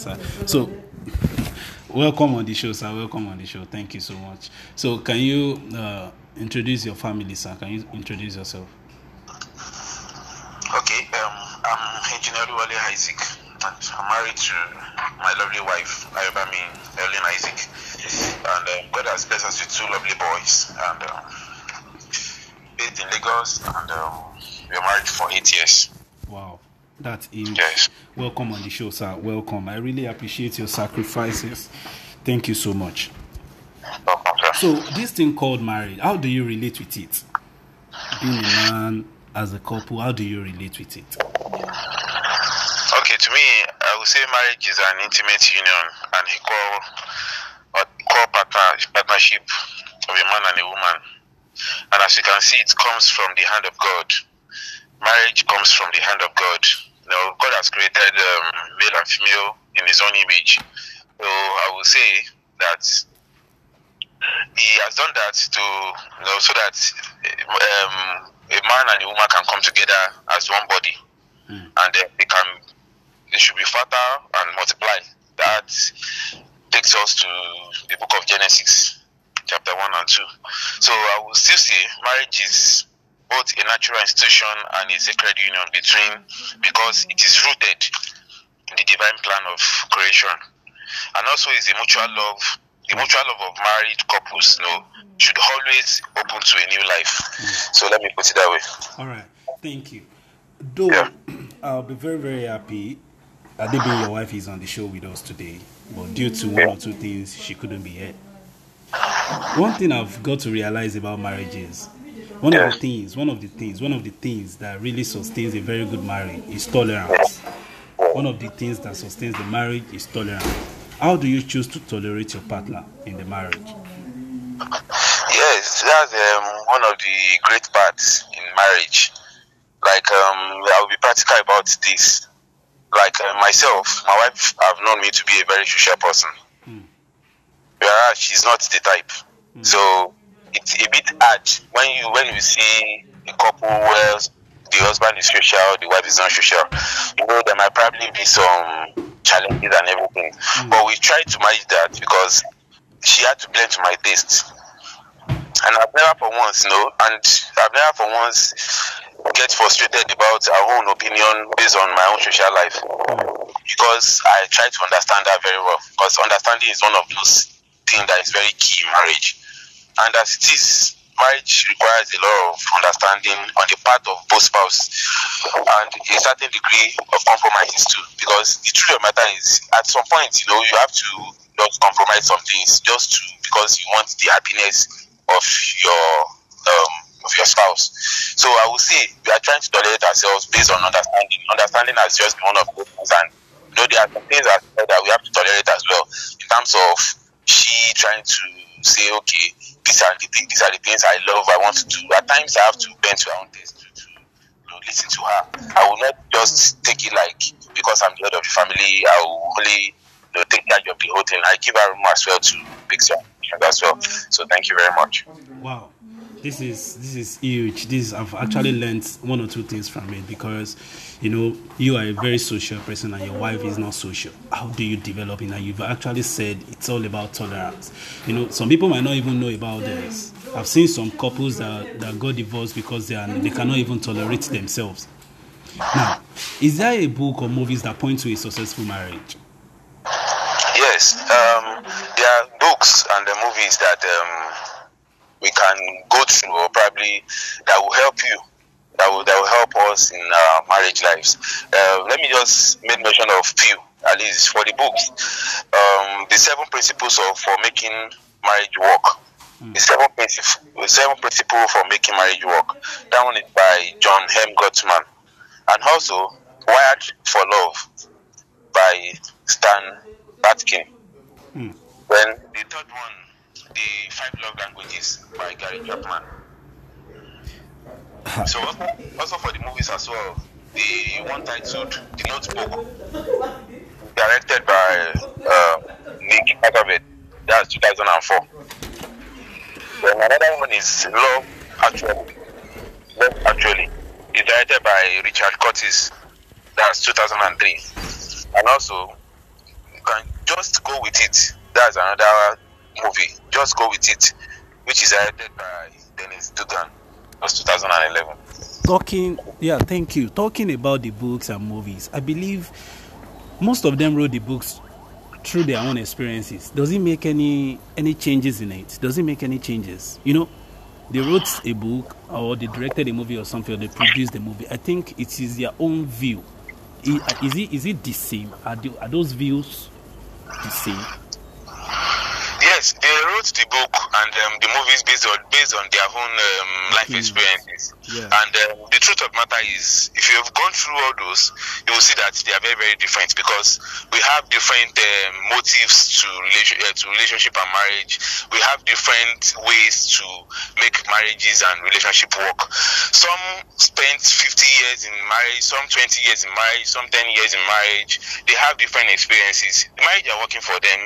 So, welcome on the show, sir. Welcome on the show. Thank you so much. So, can you uh, introduce your family, sir? Can you introduce yourself? Okay, um, I'm Engineer Wale Isaac, and I'm married to my lovely wife, Ayobami Ellen Isaac. And um, God has blessed us with two lovely boys. And um, based in Lagos, and um, we are married for eight years. That's huge. Yes. Welcome on the show, sir. Welcome. I really appreciate your sacrifices. Thank you so much. So, this thing called marriage, how do you relate with it? Being a man as a couple, how do you relate with it? Okay, to me, I would say marriage is an intimate union, an equal, equal partner, partnership of a man and a woman. And as you can see, it comes from the hand of God. Marriage comes from the hand of God. You know, God has created um, male and female in His own image. So I will say that He has done that to, you know, so that um, a man and a woman can come together as one body and then they can they should be fertile and multiply. That takes us to the book of Genesis, chapter one and two. So I will still say marriage is both a natural institution and a sacred union between because it is rooted in the divine plan of creation. And also is a mutual love the mutual love of married couples you know, should always open to a new life. So let me put it that way. All right, thank you. Though Yeah. I'll be very, very happy. Adebi, your wife, is on the show with us today, but due to one or two things, she couldn't be here. One thing I've got to realize about marriage is one of the things, one of the things, one of the things that really sustains a very good marriage is tolerance. One of the things that sustains the marriage is tolerance. How do you choose to tolerate your partner in the marriage? Yes, that's um, one of the great parts in marriage. Like, um, I'll be practical about this. Like uh, myself, my wife have known me to be a very social person, whereas she's not the type. So it's a bit hard when you when you see a couple where the husband is social, the wife is not social. You know there might probably be some challenges and everything, hmm. but we try to manage that because she had to blend to my taste. And I've never for once, you know, and I've never for once get frustrated about her own opinion based on my own social life. Because I try to understand that very well. Because understanding is one of those things that is very key in marriage, and as it is, marriage requires a lot of understanding on the part of both spouses and a certain degree of compromises too. Because the truth of the matter is, at some point, you know, you have to just compromise some things just to because you want the happiness of your um, of your spouse. So I would say we are trying to tolerate ourselves based on understanding. Understanding has just been one of those things, and you know there are some things that we have to tolerate as well in terms of she trying to say, okay, these are the things, these are the things I love, I want to do. At times I have to bend to her own taste to, to listen to her. I will not just take it like because I'm the head of the family. I will only you know, take charge of the whole thing. I give her room as well to pick some as well. So thank you very much. Wow, this is this is huge. This I've actually learned one or two things from it because you know you are a very social person and your wife is not social. How do you develop it? And you've actually said it's all about tolerance. You know, some people might not even know about this. I've seen some couples that, that got divorced because they are they cannot even tolerate themselves. Now, is there a book or movies that point to a successful marriage? Yes, um, there are books and the movies that um, we can go through, or probably that will help you, that will that will help us in our marriage lives. Uh, let me just make mention of few, at least for the books. Um, the seven principles of for making marriage work. The seven principles, the seven principles for making marriage work. That one is by John M. Gottman, and also Wired for Love by Stan Tatkin. Then the third one, the five love languages by Gary Chapman. so also, also for the movies as well, the one titled The Notebook, directed by uh, Nick Agabet. That's 2004. Then another one is Love Actually. Love Actually. It's directed by Richard Curtis. That's 2003. And also with it. That's another movie. Just go with it, which is directed by Dennis Dugan. It was 2011. Talking, yeah, thank you. Talking about the books and movies, I believe most of them wrote the books through their own experiences. Does it make any any changes in it? Does it make any changes? You know, they wrote a book or they directed a movie or something or they produced the movie. I think it is their own view. Is it is it the same? Are, the, are those views the same? Yes, they wrote the book and um, the movies based on based on their own um, life experiences. Yeah. And um, the truth of the matter is, if you have gone through all those, you will see that they are very very different because we have different um, motives to relation uh, to relationship and marriage. We have different ways to make marriages and relationship work. Some spent 50 years in marriage, some 20 years in marriage, some 10 years in marriage. They have different experiences. The marriage are working for them,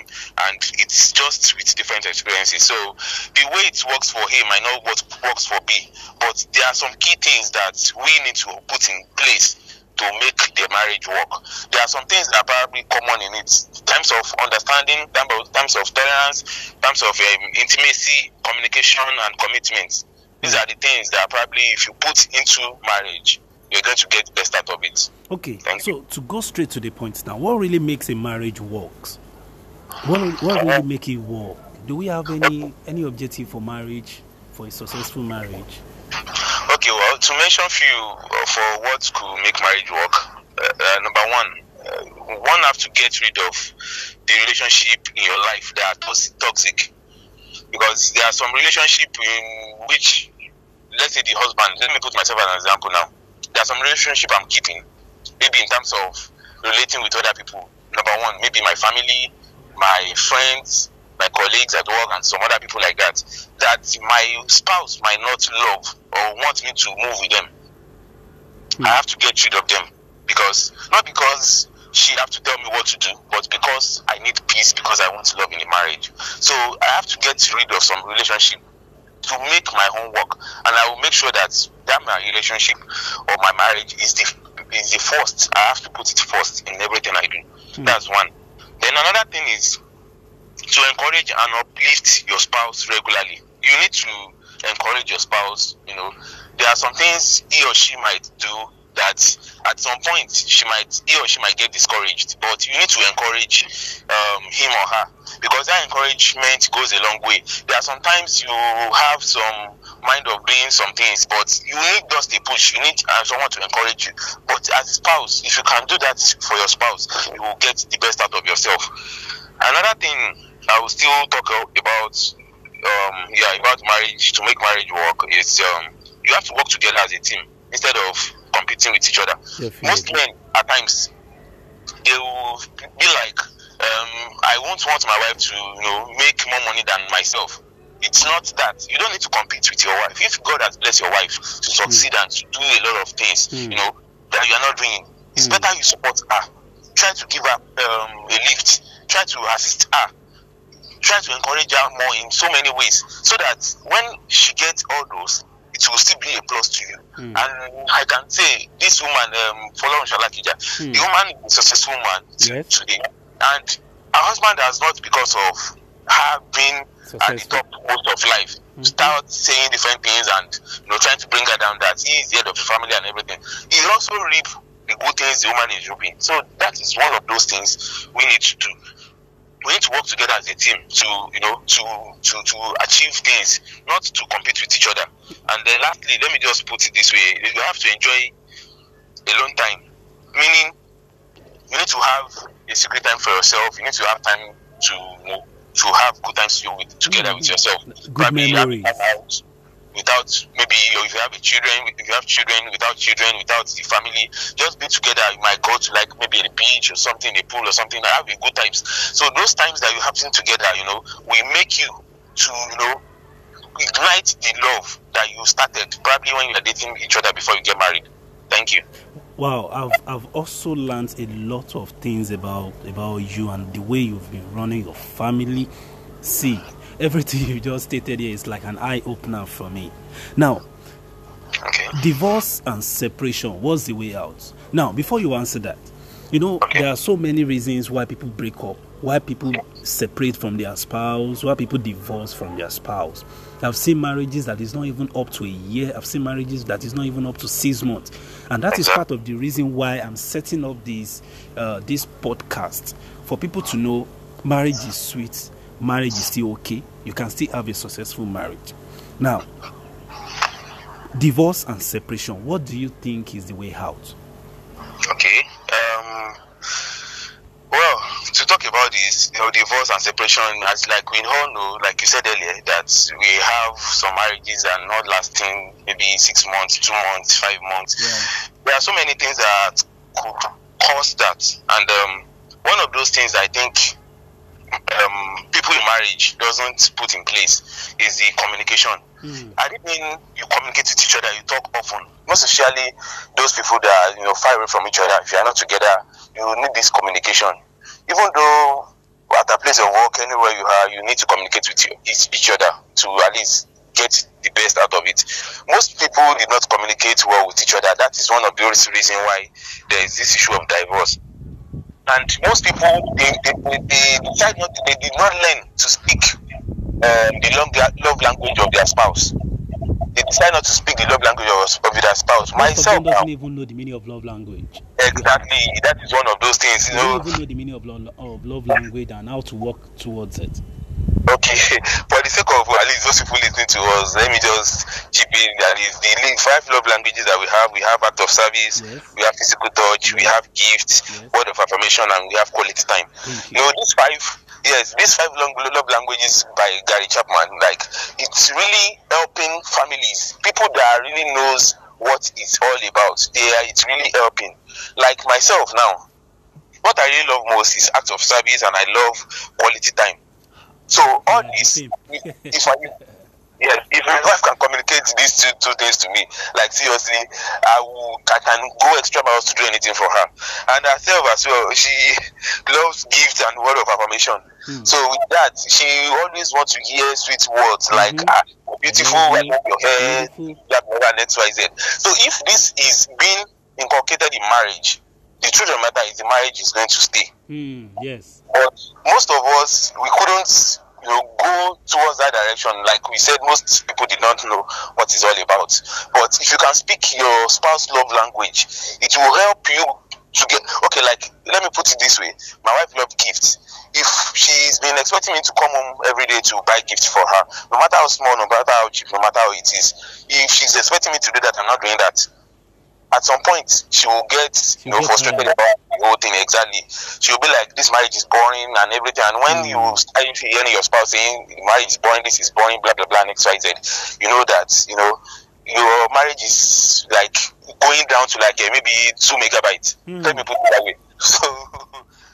and it's just with different experiences. So the way it works for him might not what works for B, but there are some key things that we need to put in place to make the marriage work. There are some things that are probably common in it, terms of understanding, terms of tolerance, terms of um, intimacy, communication, and commitment. These are the things that probably, if you put into marriage, you're going to get the best out of it. Okay, Thank so you. to go straight to the point now, what really makes a marriage work? What, what really make it work? Do we have any any objective for marriage, for a successful marriage? Okay, well, to mention few uh, for what could make marriage work. Uh, uh, number one, uh, one have to get rid of the relationship in your life that are toxic, because there are some relationship in which, let's say, the husband. Let me put myself as an example now. There are some relationship I'm keeping, maybe in terms of relating with other people. Number one, maybe my family, my friends, my colleagues at work, and some other people like that, that my spouse might not love or want me to move with them. Mm. I have to get rid of them because not because she have to tell me what to do, but because I need peace because I want love in a marriage. So I have to get rid of some relationship to make my own work, and I will make sure that that my relationship or my marriage is the is the first. I have to put it first in everything I do. Mm. That's one. Then another thing is to encourage and uplift your spouse regularly. You need to encourage your spouse. You know, there are some things he or she might do that at some point she might he or she might get discouraged but you need to encourage um, him or her because that encouragement goes a long way there are sometimes you have some mind of doing some things but you need just a push you need uh, someone to encourage you but as a spouse if you can do that for your spouse you will get the best out of yourself Another thing I will still talk about, um, yeah, about marriage to make marriage work is um, you have to work together as a team instead of competing with each other. Definitely. Most men at times they will be like, um, I won't want my wife to, you know, make more money than myself. It's not that you don't need to compete with your wife. If God has blessed your wife to succeed mm. and to do a lot of things, mm. you know, that you are not doing, it's mm. better you support her. Try to give her um, a lift try to assist her try to encourage her more in so many ways so that when she gets all those it will still be a plus to you mm. and i can say this woman um Shalakija mm. the woman is a successful woman yes. today and her husband has not because of her being at the top most of life mm-hmm. start saying different things and you know trying to bring her down that he is the head of the family and everything he also reap the good things the woman is reaping so that is one of those things we need to do we need to work together as a team to you know to to to achieve things not to compete with each other. And then lastly let me just put it this way you have to enjoy alone time. Meaning you need to have a secret time for yourself you need to have time to you know, to have good times with, together mm-hmm. with yourself. Good Probably memories without maybe if you have children, if you have children without children, without the family, just be together. You might go to like maybe a beach or something, a pool or something. Have a good times. So those times that you have been together, you know, will make you to you know ignite the love that you started probably when you are dating each other before you get married. Thank you. Wow, I've I've also learned a lot of things about about you and the way you've been running your family. See, everything you just stated here is like an eye opener for me. Now, okay. divorce and separation, what's the way out? Now, before you answer that, You know, Okay. there are so many reasons why people break up, why people separate from their spouse, why people divorce from their spouse. I've seen marriages that is not even up to a year. I've seen marriages that is not even up to six months, and that is part of the reason why I'm setting up this uh, this podcast for people to know marriage is sweet, marriage is still okay. You can still have a successful marriage. Now, divorce and separation. What do you think is the way out? Okay. Um. Well, to talk about this, you know, divorce and separation, as like we all know, like you said earlier, that we have some marriages that are not lasting maybe six months, two months, five months. Yeah. There are so many things that could cause that, and um, one of those things I think um, people in marriage doesn't put in place is the communication. Hmm. I didn't mean you communicate with each other, you talk often. Most especially those people that are you know far away from each other. If you are not together, you need this communication. Even though at a place of work, anywhere you are, you need to communicate with each, each other to at least get the best out of it. Most people did not communicate well with each other. That is one of the reasons why there is this issue of divorce. And most people they, they, they, they decide not they did not learn to speak um, the love, love language of their spouse. They decide not to speak the love language of, of their spouse. Most of Myself, them now, doesn't even know the meaning of love language. exactly, that is one of those things. They You know, don't even know the meaning of love, of love language and how to work towards it. Okay. For the sake of at least those people listening to us, let me just chip in. That is the li- five love languages that we have. We have act of service, Yes. we have physical touch, we have gifts, Yes. word of affirmation, and we have quality time. You. know, these five, yes, these five long, love languages by Gary Chapman, like, it's really helping families, people that really knows what it's all about. They are, it's really helping. Like myself now, what I really love most is act of service and I love quality time. So all Yeah, this, if, if I, yes, if my wife can communicate these two, two things to me, like seriously, I will, I can go extra miles to do anything for her. And herself as well, she loves gifts and word of affirmation. Hmm. So with that, she always wants to hear sweet words like, Mhm. ah, beautiful, I Mhm. love your hair, blah, blah, and XYZ. So if this is being inculcated in marriage, the truth of the matter is the marriage is going to stay. Hmm, yes. But most of us, we couldn't you know, go towards that direction. Like we said, most people did not know what it's all about. But if you can speak your spouse love language, it will help you to get okay. Like let me put it this way: my wife loves gifts. If she's been expecting me to come home every day to buy gifts for her, no matter how small, no matter how cheap, no matter how it is, if she's expecting me to do that, I'm not doing that at some point she will get you know frustrated about the whole thing exactly. She will be like this marriage is boring and everything. And when Mm. you start hearing your spouse saying marriage is boring this is boring blah blah blah and xyz you know that you know your marriage is like going down to like uh, maybe two megabytes. Mm. let me put it that way. So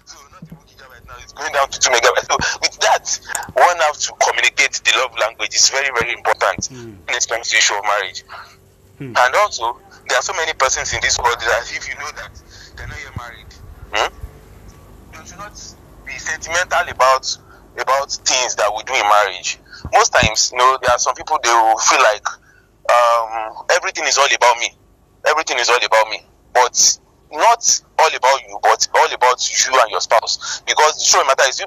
so not even gigabyte now it's going down to two megabytes. So with that one have to communicate the love language is very very important. Mm. when it comes to issue of marriage Hmm. and also, there are so many persons in this world that if you know that they're not yet married, hmm, you should not be sentimental about about things that we do in marriage. Most times, you know, there are some people they will feel like um, everything is all about me. Everything is all about me, but not all about you, but all about you and your spouse. Because the of matter is, you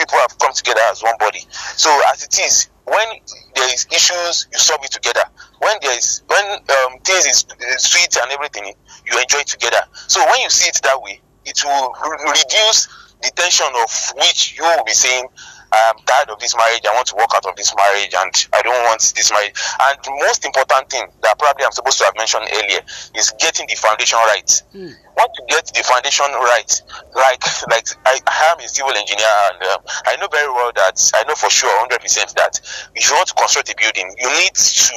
people have come together as one body. So as it is, when there is issues, you solve it together. When there is when um, things is, sweet and everything, you enjoy together. So when you see it that way, it will re- reduce the tension of which you will be saying, I'm tired of this marriage. I want to walk out of this marriage, and I don't want this marriage. And the most important thing that probably I'm supposed to have mentioned earlier is getting the foundation right. Hmm. Want to get the foundation right, like like I, I am a civil engineer, and um, I know very well that I know for sure, hundred percent that if you want to construct a building, you need to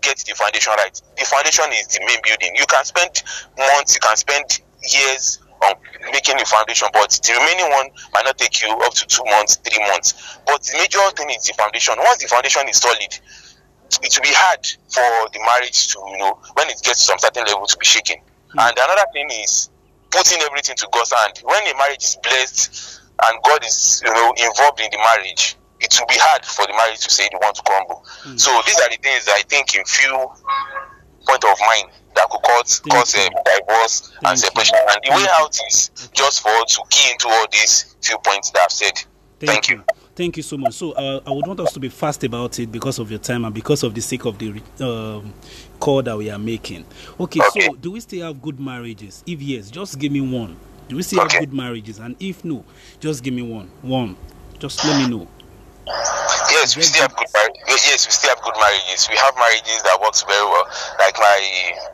get the foundation right. The foundation is the main building. You can spend months, you can spend years on making the foundation, but the remaining one might not take you up to two months, three months. But the major thing is the foundation. Once the foundation is solid, it will be hard for the marriage to, you know, when it gets to some certain level to be shaken. Hmm. And another thing is putting everything to God's hand. When a marriage is blessed and God is, you know, involved in the marriage, it will be hard for the marriage to say they want to crumble. Hmm. So these are the things I think in few point of mind that could cause, Thank cause you. um, divorce Thank and you. separation. And the way Thank you. out is just for us to key into all these few points that I've said. Thank, you. Thank you so much. So uh, I would want us to be fast about it because of your time and because of the sake of the um, call that we are making. Okay, Okay. so do we still have good marriages? If yes, just give me one. Do we still Okay. have good marriages? And if no, just give me one. One. Just let me know. Yes, we still have good mar- yes, we still have good marriages. We have marriages that works very well. Like my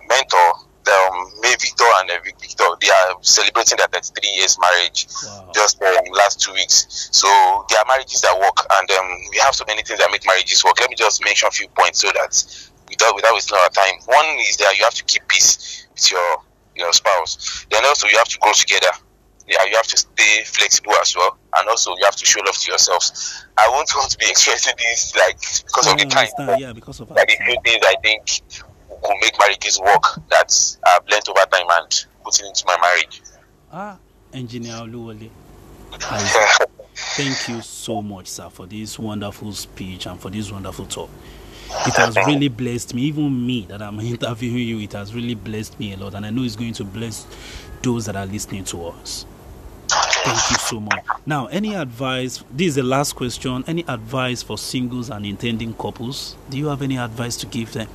mentor, um, May Victor and uh, Victor, they are celebrating their 33 years marriage Wow. just um, last two weeks. So there are marriages that work, and um, we have so many things that make marriages work. Let me just mention a few points so that without without wasting our time. One is that you have to keep peace with your your spouse. Then also you have to grow together. Yeah, you have to stay flexible as well, and also you have to show love to yourselves. I won't want to be expressing this like because of the time. Yeah, because of Like the few things I think will make marriages work that I've learned over time and putting into my marriage. Ah, Engineer Oluwole. Thank you so much, sir, for this wonderful speech and for this wonderful talk. It has really blessed me, even me that I'm interviewing you. It has really blessed me a lot, and I know it's going to bless those that are listening to us. Thank you so much. Now, any advice? This is the last question. Any advice for singles and intending couples? Do you have any advice to give them?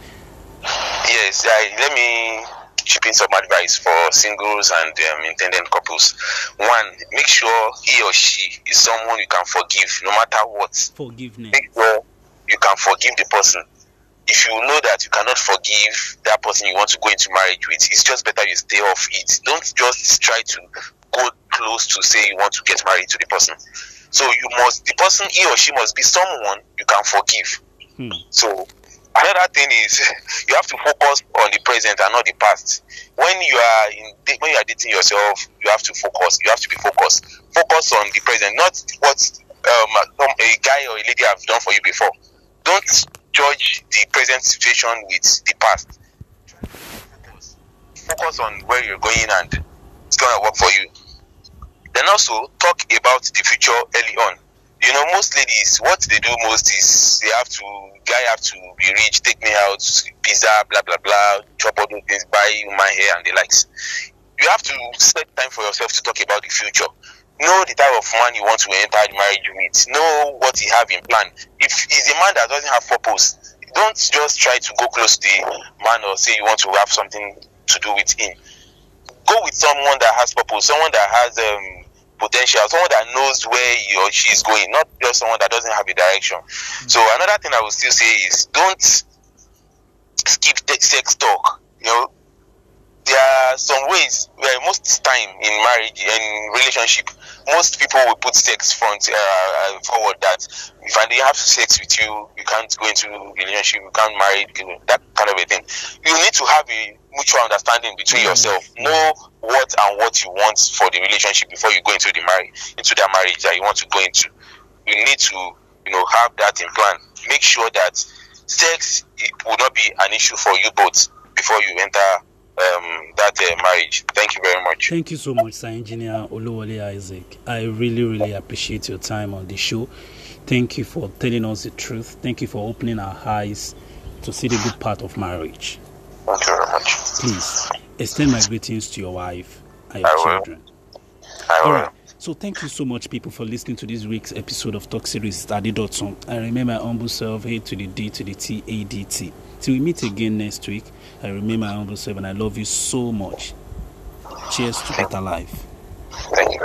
Yes, I, let me chip in some advice for singles and um, intended couples. One, make sure he or she is someone you can forgive no matter what. Forgiveness. Make sure you can forgive the person. If you know that you cannot forgive that person you want to go into marriage with, it's just better you stay off it. Don't just try to go close to say you want to get married to the person. So you must, the person, he or she must be someone you can forgive. Hmm. So another thing is you have to focus on the present and not the past. When you are in when you are dating yourself, you have to focus. You have to be focused. Focus on the present, not what um, a guy or a lady have done for you before. Don't judge the present situation with the past. Focus on where you're going and it's gonna work for you. Then also talk about the future early on. You know, most ladies, what they do most is they have to, guy have to be rich, take me out, pizza, blah blah blah, chop all those things, buy my hair and the likes. You have to set time for yourself to talk about the future. Know the type of man you want to enter the marriage with. Know what you have in plan. If he's a man that doesn't have purpose, don't just try to go close to the man or say you want to have something to do with him go with someone that has purpose, someone that has um, potential, someone that knows where he or she is going, not just someone that doesn't have a direction. So another thing I would still say is don't skip the sex talk. You know, there are some ways where most time in marriage and relationship, most people will put sex front uh, forward. That if I didn't have sex with you, you can't go into relationship, you can't marry, you know, that kind of a thing. You need to have a mutual understanding between Mm. yourself. Know what and what you want for the relationship before you go into the marriage, into that marriage that you want to go into. You need to, you know, have that in plan. Make sure that sex it will not be an issue for you both before you enter um, that uh, marriage. Thank you very much. Thank you so much, Sir Engineer Oluwole Isaac. I really, really appreciate your time on the show. Thank you for telling us the truth. Thank you for opening our eyes to see the good part of marriage. Thank you very much. Please extend my greetings to your wife and I your will. children. I All will. right. So thank you so much, people, for listening to this week's episode of Talk Series Study Dotson. I remain my humble self, A to the D to the T A D T. Till we meet again next week, I remain my humble self, and I love you so much. Cheers to better life. Thank you